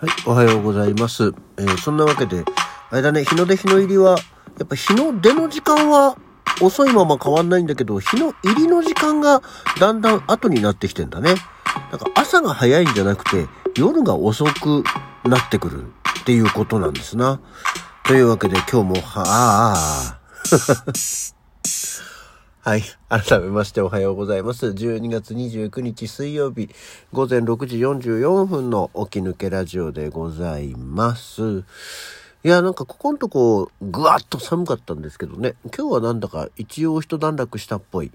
はい、おはようございます。えーそんなわけで、あれだね、日の出日の入りは、やっぱ日の出の時間は遅いまま変わんないんだけど、日の入りの時間がだんだん後になってきてんだね。なんか朝が早いんじゃなくて、夜が遅くなってくるっていうことなんですな。というわけで今日も、はあはい。改めましておはようございます。12月29日水曜日午前6時44分の起き抜けラジオでございます。いや、なんかここのとこぐわっと寒かったんですけどね。今日はなんだか一応一段落したっぽい。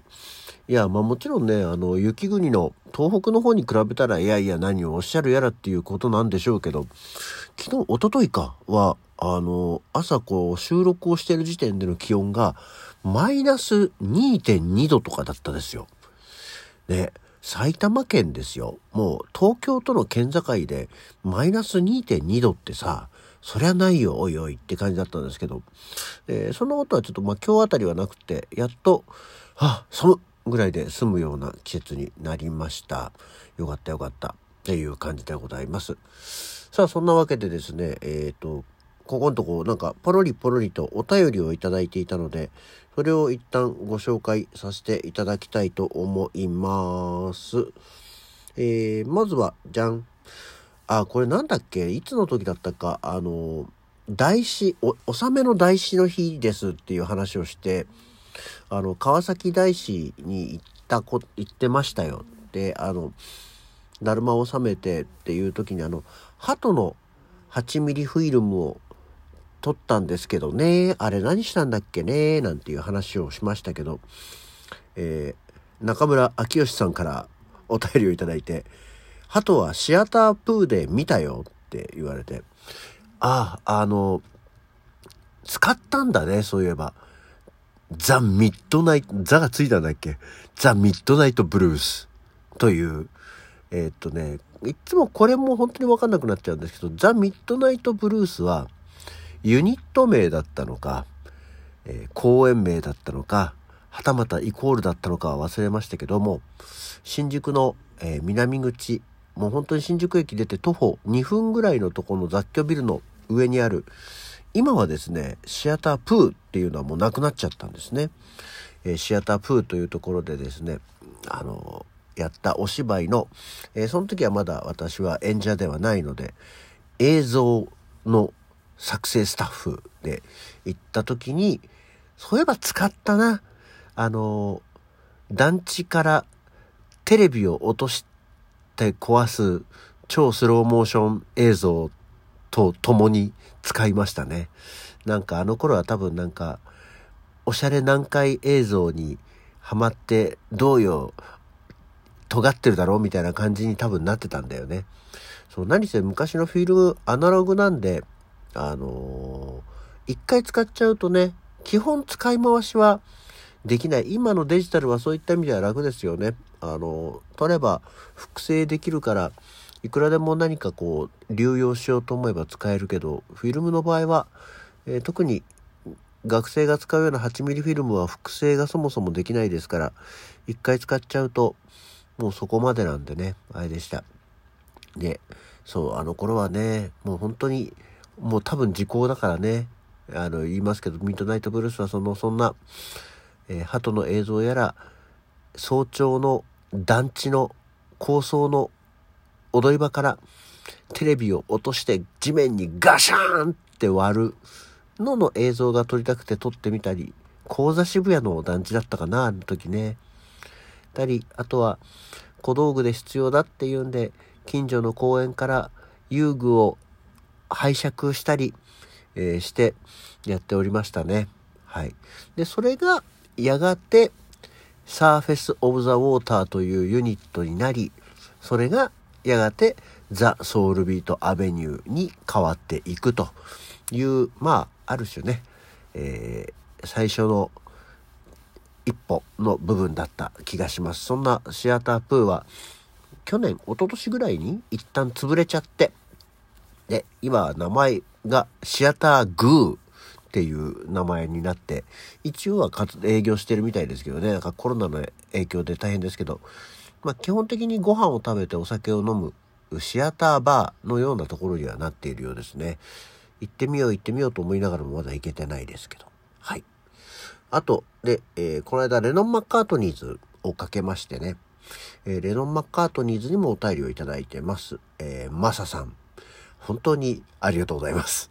いや、まあもちろんね、あの、雪国の東北の方に比べたら、いやいや何をおっしゃるやらっていうことなんでしょうけど、昨日、一昨日かは、あの、朝こう収録をしてる時点での気温が、マイナス2.2度とかだったですよ。ね、埼玉県ですよ。もう東京との県境でマイナス2.2度ってさ、そりゃないよ、おいおいって感じだったんですけど、えーそのことはちょっとまあ今日あたりはなくて、やっと、あ、寒っぐらいで済むような季節になりました。よかったよかった。っていう感じでございます。さあ、そんなわけでですね、えっ、と、ここのとこなんかポロリポロリとお便りをいただいていたので、それを一旦ご紹介させていただきたいと思います。えー、まずは、じゃん。あ、これなんだっけ？いつの時だったか、あの、大師、お、納めの大師の日ですっていう話をして、あの、川崎大師に行ったこ、行ってましたよ。で、あの、だるまを収めてっていう時にあの、鳩の8ミリフィルムを撮ったんですけどね、あれ何したんだっけね、なんていう話をしましたけど、えー中村明義さんからお便りをいただいて、鳩はシアタープーで見たよって言われて、ああ、あの、使ったんだね、そういえば。ザ・ミッドナイト、ザがついたんだっけ？ザ・ミッドナイト・ブルース。という、えーっとね、いつもこれも本当にわかんなくなっちゃうんですけど、ザ・ミッドナイト・ブルースは、ユニット名だったのか、えー公演名だったのか、はたまたイコールだったのかは忘れましたけども、新宿の、えー南口、もう本当に新宿駅出て徒歩2分ぐらいのところの雑居ビルの上にある、今はですね、シアタープーっていうのはもうなくなっちゃったんですね。えーシアタープーというところでですね、あのやったお芝居の、えーその時はまだ私は演者ではないので、映像の作成スタッフで行った時に、そういえば使ったな。あの、団地からテレビを落として壊す超スローモーション映像と共に使いましたね。なんかあの頃は多分なんか、おしゃれ南海映像にハマって、どうよ、尖ってるだろうみたいな感じに多分なってたんだよね。そう、何せ昔のフィルムアナログなんで、あのー一回使っちゃうとね、基本使い回しはできない。今のデジタルはそういった意味では楽ですよね。あのー取れば複製できるから、いくらでも何かこう、流用しようと思えば使えるけど、フィルムの場合は、えー特に学生が使うような 8mm フィルムは複製がそもそもできないですから、一回使っちゃうと、もうそこまでなんでね、あれでした。で、そう、あの頃はね、もう本当に、もう多分時効だからね、あの、言いますけど、ミッドナイトブルースはその、そんな、えー鳩の映像やら、早朝の団地の高層の踊り場からテレビを落として地面にガシャーンって割るのの映像が撮りたくて撮ってみたり、高座渋谷の団地だったかな、あの時ね。たり、あとは小道具で必要だっていうんで、近所の公園から遊具を拝借したり、えーしてやっておりましたね。はい。で、それがやがてサーフェス・オブ・ザ・ウォーターというユニットになり、それがやがてザ・ソウルビート・アベニューに変わっていくという、まあ、ある種ね、えー最初の一歩の部分だった気がします。そんなシアタープーは去年、一昨年ぐらいに一旦潰れちゃって、で、今名前がシアターグーっていう名前になって、一応は営業してるみたいですけどね、なんかコロナの影響で大変ですけど、まあ基本的にご飯を食べてお酒を飲むシアターバーのようなところにはなっているようですね。行ってみよう行ってみようと思いながらもまだ行けてないですけど。はい。あと、で、えー、この間レノン・マッカートニーズをかけましてね、えー、レノン・マッカートニーズにもお便りをいただいてます。えー、マサさん。本当にありがとうございます。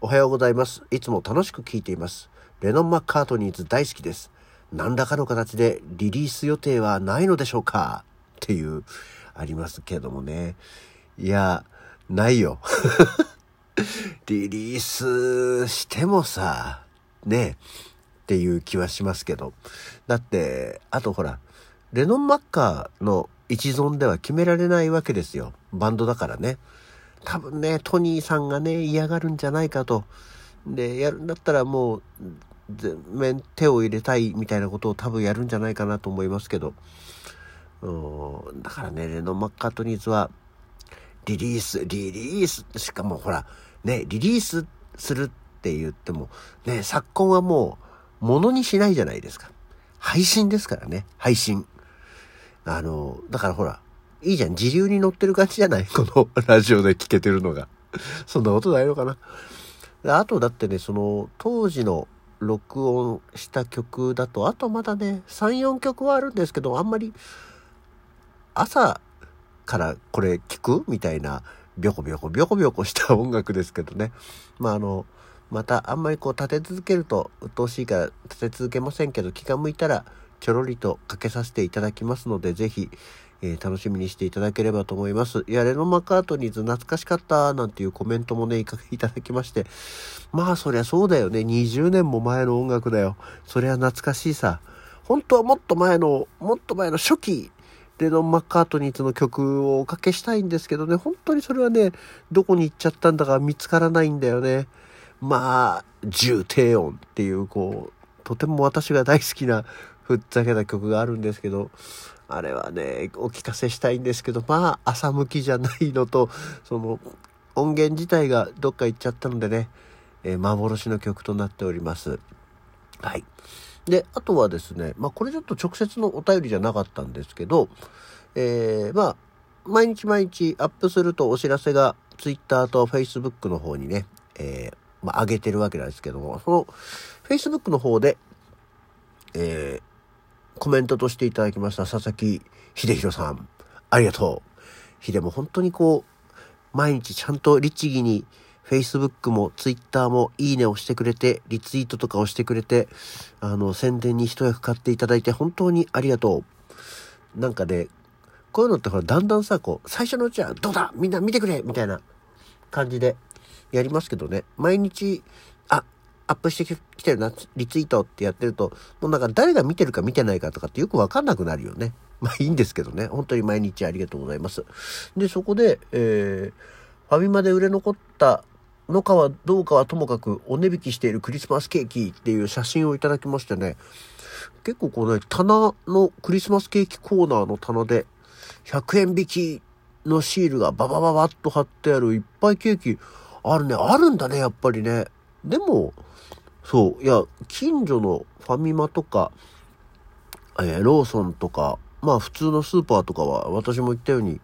おはようございます。いつも楽しく聞いています。レノン・マッカートニーズ大好きです。何らかの形でリリース予定はないのでしょうか？っていう、ありますけどもね。いや、ないよ。リリースしてもさ、ね、っていう気はしますけど。だって、あとほら、レノン・マッカーの一存では決められないわけですよ。バンドだからね。多分ね、トニーさんがね、嫌がるんじゃないかと。で、やるんだったらもう、全面手を入れたいみたいなことを多分やるんじゃないかなと思いますけど。うん、だからね、レノン・マッカートニーズは、リリース、リリース、しかもほら、ね、リリースするって言っても、ね、昨今はもう、ものにしないじゃないですか。配信ですからね、配信。あの、だからほら、いいじゃん、自流に乗ってる感じじゃない？このラジオで聞けてるのが。そんなことないのかな？あとだってね、その、当時の録音した曲だと、あとまだね、3、4曲はあるんですけど、あんまり、朝からこれ聞くみたいな、ビョコビョコ、ビョコビョコした音楽ですけどね。まああの、またあんまりこう立て続けると鬱陶しいから立て続けませんけど、気が向いたらちょろりとかけさせていただきますので、ぜひ、えー、楽しみにしていただければと思います。いや、レノン・マーカートニーズ懐かしかったなんていうコメントもね、いただきまして。まあ、そりゃそうだよね。20年も前の音楽だよ。そりゃ懐かしいさ。本当はもっと前の、もっと前の初期、レノン・マッカートニーズの曲をおかけしたいんですけどね、本当にそれはね、どこに行っちゃったんだか見つからないんだよね。まあ、重低音っていう、こう、とても私が大好きなふっざけた曲があるんですけど、あれはね、お聞かせしたいんですけど、まあ、朝向きじゃないのと、その、音源自体がどっか行っちゃったのでね、えー、幻の曲となっております。はい。で、あとはですね、まあ、これちょっと直接のお便りじゃなかったんですけど、えー、まあ、毎日毎日アップするとお知らせが Twitter と Facebook の方にね、えー、まあ、上げてるわけなんですけども、その Facebook の方で、えー、コメントとしていただきました佐々木秀弘さん。ありがとう。秀も本当にこう、毎日ちゃんと律儀に Facebook も Twitter もいいねをしてくれて、リツイートとかをしてくれて、あの、宣伝に一役買っていただいて本当にありがとう。なんかね、こういうのってほら、だんだんさ、こう、最初のうちはどうだみんな見てくれみたいな感じでやりますけどね、毎日、あ、アップしてきてるな、リツイートってやってると、もうなんか誰が見てるか見てないかとかってよくわかんなくなるよね。まあいいんですけどね。本当に毎日ありがとうございます。で、そこで、えー、ファミマで売れ残ったのかはどうかはともかくお値引きしているクリスマスケーキっていう写真をいただきましてね、結構こうね、棚のクリスマスケーキコーナーの棚で100円引きのシールがババババッと貼ってあるいっぱいケーキあるね。あるんだね、やっぱりね。でも、そう、いや、近所のファミマとか、えー、ローソンとか、まあ普通のスーパーとかは私も言ったように、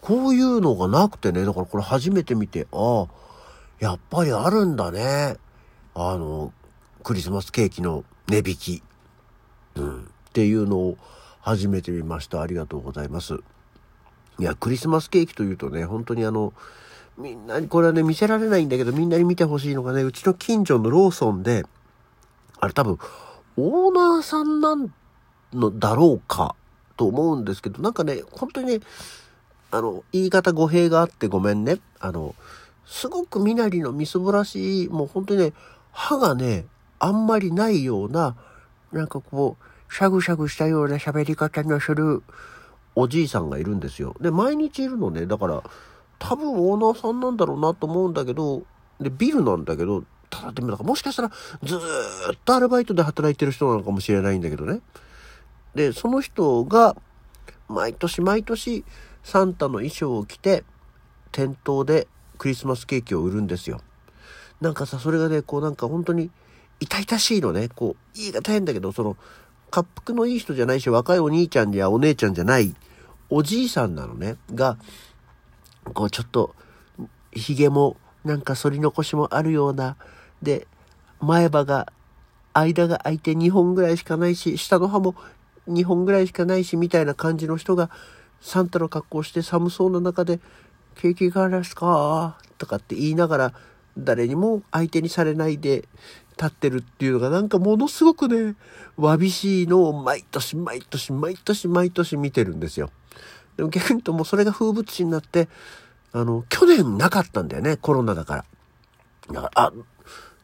こういうのがなくてね、だからこれ初めて見て、ああ、やっぱりあるんだね。あの、クリスマスケーキの値引き。うん。っていうのを初めて見ました。ありがとうございます。いや、クリスマスケーキというとね、本当にあの、みんなに、これはね、見せられないんだけど、みんなに見てほしいのがね、うちの近所のローソンで、あれ多分、オーナーさんなんのだろうか、と思うんですけど、なんかね、本当にね、あの、言い方語弊があってごめんね。あの、すごく身なりのみすぼらしい、もう本当にね、歯がね、あんまりないような、なんかこう、しゃぐしゃぐしたような喋り方のするおじいさんがいるんですよ。で、毎日いるのね。だから、多分オーナーさんなんだろうなと思うんだけど、で、ビルなんだけど、ただでもだかもしかしたらずっとアルバイトで働いてる人なのかもしれないんだけどね。で、その人が毎年毎年サンタの衣装を着て店頭でクリスマスケーキを売るんですよ。なんかさ、それがね、こうなんか本当に痛々しいのね。こう、言い方変だけど、その、滑腹のいい人じゃないし、若いお兄ちゃんやお姉ちゃんじゃないおじいさんなのね。が、こうちょっと、髭もなんか反り残しもあるような、で、前歯が、間が空いて2本ぐらいしかないし、下の歯も2本ぐらいしかないし、みたいな感じの人が、サンタの格好して寒そうな中で、ケーキがですか？とかって言いながら、誰にも相手にされないで立ってるっていうのがなんかものすごくね、わびしいのを毎年毎年毎年毎年見てるんですよ。でも逆に言うともうそれが風物詩になって、あの、去年なかったんだよね、コロナだから。だから、あ、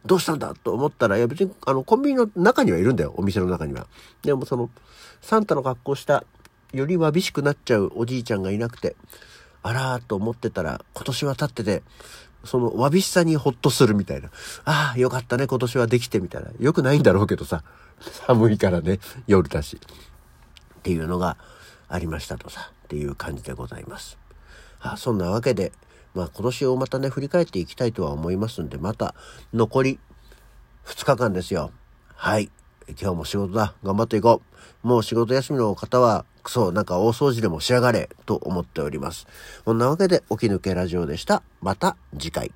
どうしたんだと思ったら、いや別に、あの、コンビニの中にはいるんだよ、お店の中には。でもその、サンタの格好した、よりわびしくなっちゃうおじいちゃんがいなくて、あらーと思ってたら、今年は経ってて、そのわびしさにほっとするみたいな。ああ、よかったね、今年はできてみたいな。よくないんだろうけどさ。寒いからね、夜だし。っていうのがありましたとさ、っていう感じでございます。あそんなわけで、まあ今年をまたね、振り返っていきたいとは思いますんで、また残り2日間ですよ。はい。今日も仕事だ。頑張っていこう。もう仕事休みの方は、クソ、なんか大掃除でも仕上がれ、と思っております。こんなわけで、起き抜けラジオでした。また次回。